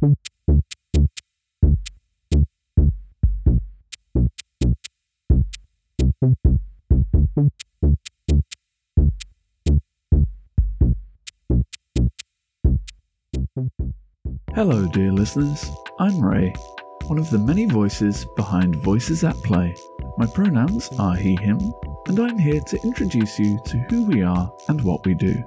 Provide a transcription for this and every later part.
Hello, dear listeners. I'm Ray, one of the many voices behind Voices at Play. My pronouns are he, him, and I'm here to introduce you to who we are and what we do.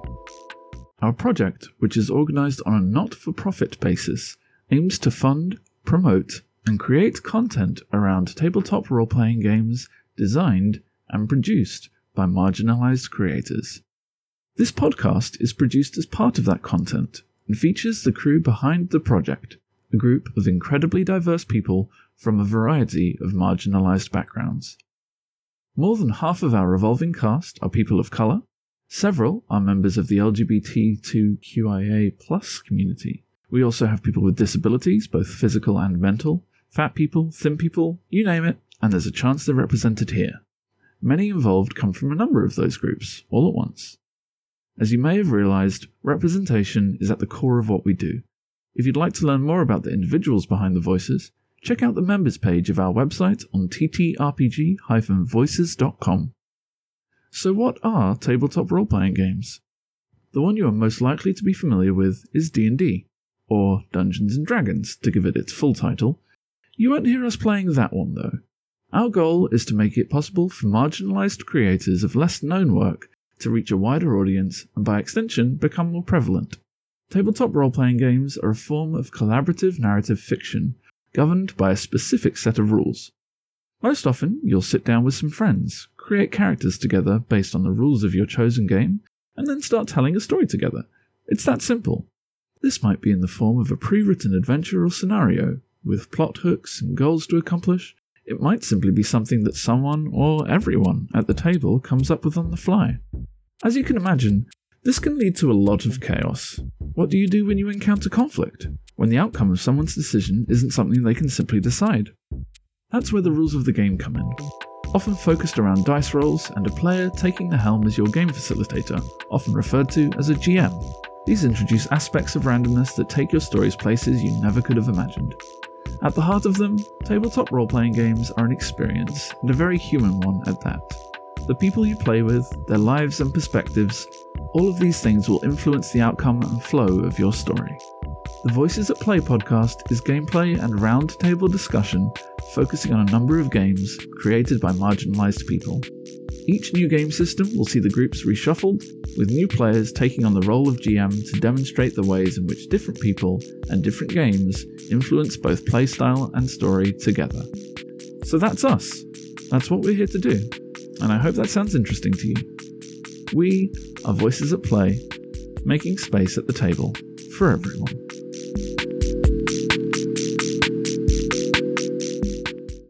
Our project, which is organised on a not for profit basis, aims to fund, promote, and create content around tabletop role playing games designed and produced by marginalised creators. This podcast is produced as part of that content and features the crew behind the project, a group of incredibly diverse people from a variety of marginalised backgrounds. More than half of our revolving cast are people of colour, several are members of the LGBTQIA community. We also have people with disabilities, both physical and mental, fat people, thin people, you name it, and there's a chance they're represented here. Many involved come from a number of those groups, all at once. As you may have realised, representation is at the core of what we do. If you'd like to learn more about the individuals behind the voices, check out the members page of our website on ttrpg-voices.com. So what are tabletop role-playing games? The one you are most likely to be familiar with is D&D, or Dungeons and Dragons to give it its full title. You won't hear us playing that one though. Our goal is to make it possible for marginalized creators of less known work to reach a wider audience and by extension become more prevalent. Tabletop role playing games are a form of collaborative narrative fiction governed by a specific set of rules. Most often, you'll sit down with some friends, create characters together based on the rules of your chosen game, and then start telling a story together. It's that simple. This might be in the form of a pre written adventure or scenario, with plot hooks and goals to accomplish. It might simply be something that someone or everyone at the table comes up with on the fly. As you can imagine, this can lead to a lot of chaos. What do you do when you encounter conflict? When the outcome of someone's decision isn't something they can simply decide? That's where the rules of the game come in. Often focused around dice rolls and a player taking the helm as your game facilitator, often referred to as a GM. These introduce aspects of randomness that take your stories places you never could have imagined. At the heart of them, tabletop role playing games are an experience, and a very human one at that the people you play with, their lives and perspectives, all of these things will influence the outcome and flow of your story. The Voices at Play podcast is gameplay and roundtable discussion focusing on a number of games created by marginalized people. Each new game system will see the groups reshuffled, with new players taking on the role of GM to demonstrate the ways in which different people and different games influence both playstyle and story together. So that's us. That's what we're here to do and I hope that sounds interesting to you. We are Voices at Play, making space at the table for everyone.